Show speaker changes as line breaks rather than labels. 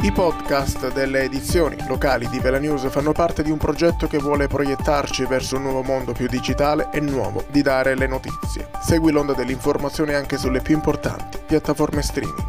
I podcast delle edizioni locali di Vela News fanno parte di un progetto che vuole proiettarci verso un nuovo mondo più digitale e nuovo di dare le notizie. Segui l'onda dell'informazione anche sulle più importanti piattaforme streaming.